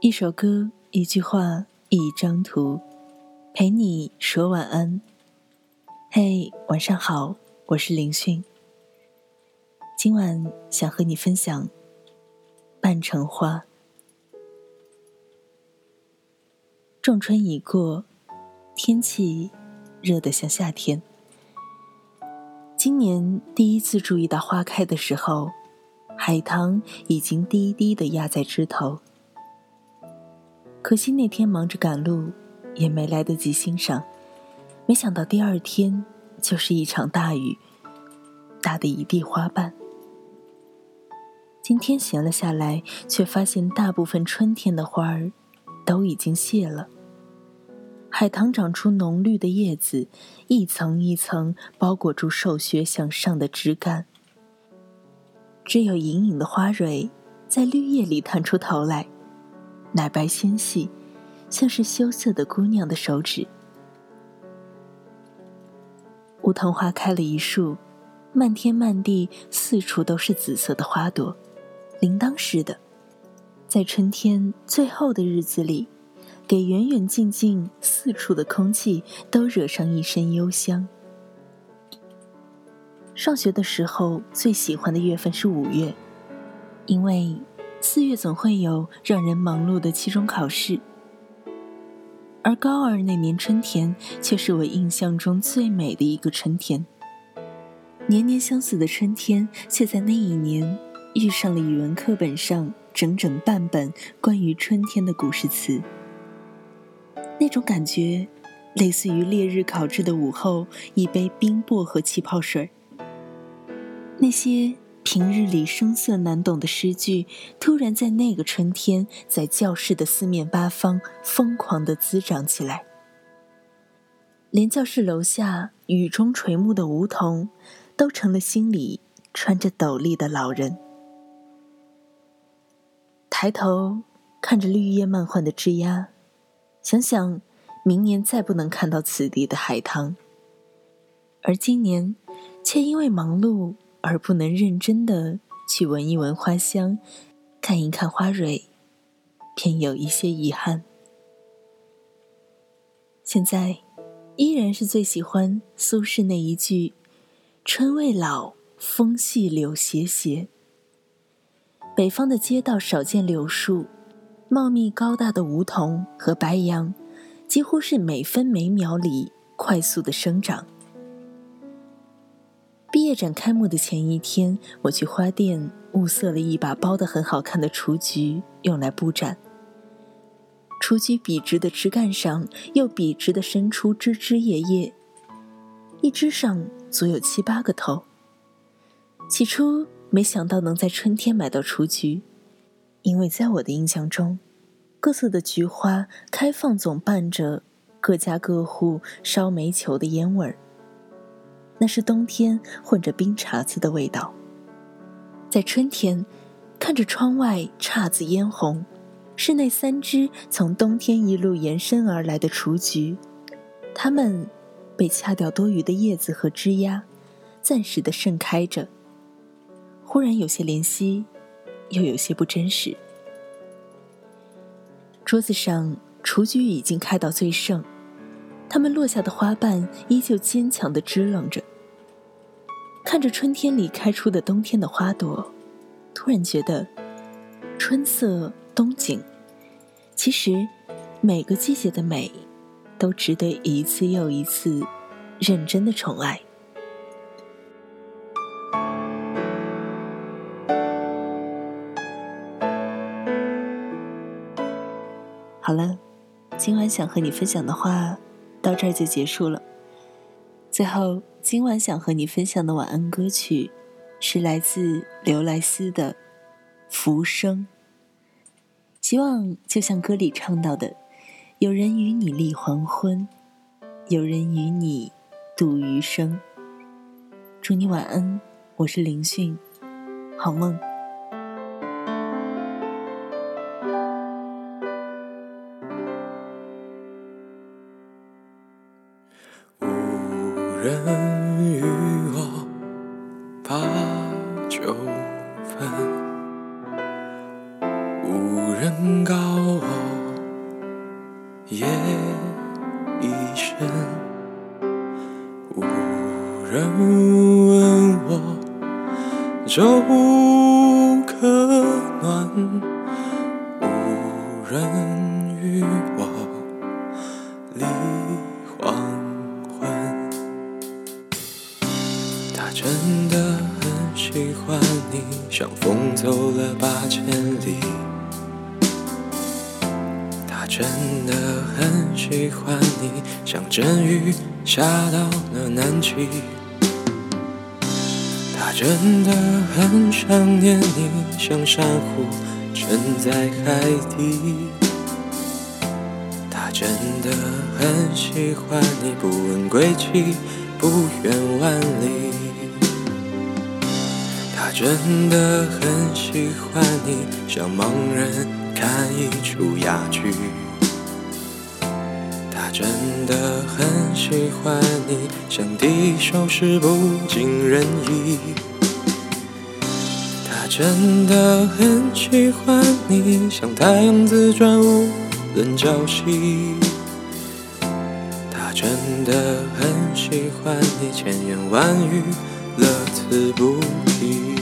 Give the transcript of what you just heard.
一首歌，一句话，一张图，陪你说晚安。嘿，晚上好，我是林讯。今晚想和你分享《半城花》。仲春已过，天气热得像夏天。今年第一次注意到花开的时候，海棠已经低低的压在枝头。可惜那天忙着赶路，也没来得及欣赏。没想到第二天就是一场大雨，打得一地花瓣。今天闲了下来，却发现大部分春天的花儿都已经谢了。海棠长出浓绿的叶子，一层一层包裹住瘦削向上的枝干。只有隐隐的花蕊在绿叶里探出头来，奶白纤细，像是羞涩的姑娘的手指。梧桐花开了一树，漫天漫地，四处都是紫色的花朵，铃铛似的，在春天最后的日子里。给远远近近四处的空气都惹上一身幽香。上学的时候最喜欢的月份是五月，因为四月总会有让人忙碌的期中考试。而高二那年春天却是我印象中最美的一个春天。年年相似的春天，却在那一年遇上了语文课本上整整半本关于春天的古诗词。那种感觉，类似于烈日烤制的午后，一杯冰薄荷气泡水。那些平日里生涩难懂的诗句，突然在那个春天，在教室的四面八方疯狂地滋长起来。连教室楼下雨中垂暮的梧桐，都成了心里穿着斗笠的老人。抬头看着绿叶漫换的枝桠。想想，明年再不能看到此地的海棠，而今年，却因为忙碌而不能认真的去闻一闻花香，看一看花蕊，便有一些遗憾。现在，依然是最喜欢苏轼那一句：“春未老，风细柳斜斜。”北方的街道少见柳树。茂密高大的梧桐和白杨，几乎是每分每秒里快速的生长。毕业展开幕的前一天，我去花店物色了一把包得很好看的雏菊，用来布展。雏菊笔直的枝干上，又笔直的伸出枝枝叶叶，一枝上足有七八个头。起初没想到能在春天买到雏菊。因为在我的印象中，各色的菊花开放总伴着各家各户烧煤球的烟味儿。那是冬天混着冰碴子的味道。在春天，看着窗外姹紫嫣红，是那三只从冬天一路延伸而来的雏菊，它们被掐掉多余的叶子和枝丫，暂时的盛开着。忽然有些怜惜。又有些不真实。桌子上雏菊已经开到最盛，它们落下的花瓣依旧坚强的支棱着。看着春天里开出的冬天的花朵，突然觉得，春色冬景，其实每个季节的美，都值得一次又一次认真的宠爱。好了，今晚想和你分享的话，到这儿就结束了。最后，今晚想和你分享的晚安歌曲，是来自刘莱斯的《浮生》。希望就像歌里唱到的，有人与你立黄昏，有人与你度余生。祝你晚安，我是林讯，好梦。人与我把酒分，无人告我夜已深，无人问我粥可暖，无人喜欢你，像风走了八千里。他真的很喜欢你，像阵雨下到了南极。他真的很想念你，像珊瑚沉在海底。他真的很喜欢你，不问归期，不远万里。真的很喜欢你，像盲人看一出哑剧。他真的很喜欢你，像敌手时不尽人意。他真的很喜欢你，像太阳自转无论朝夕。他真的很喜欢你，千言万语乐此不疲。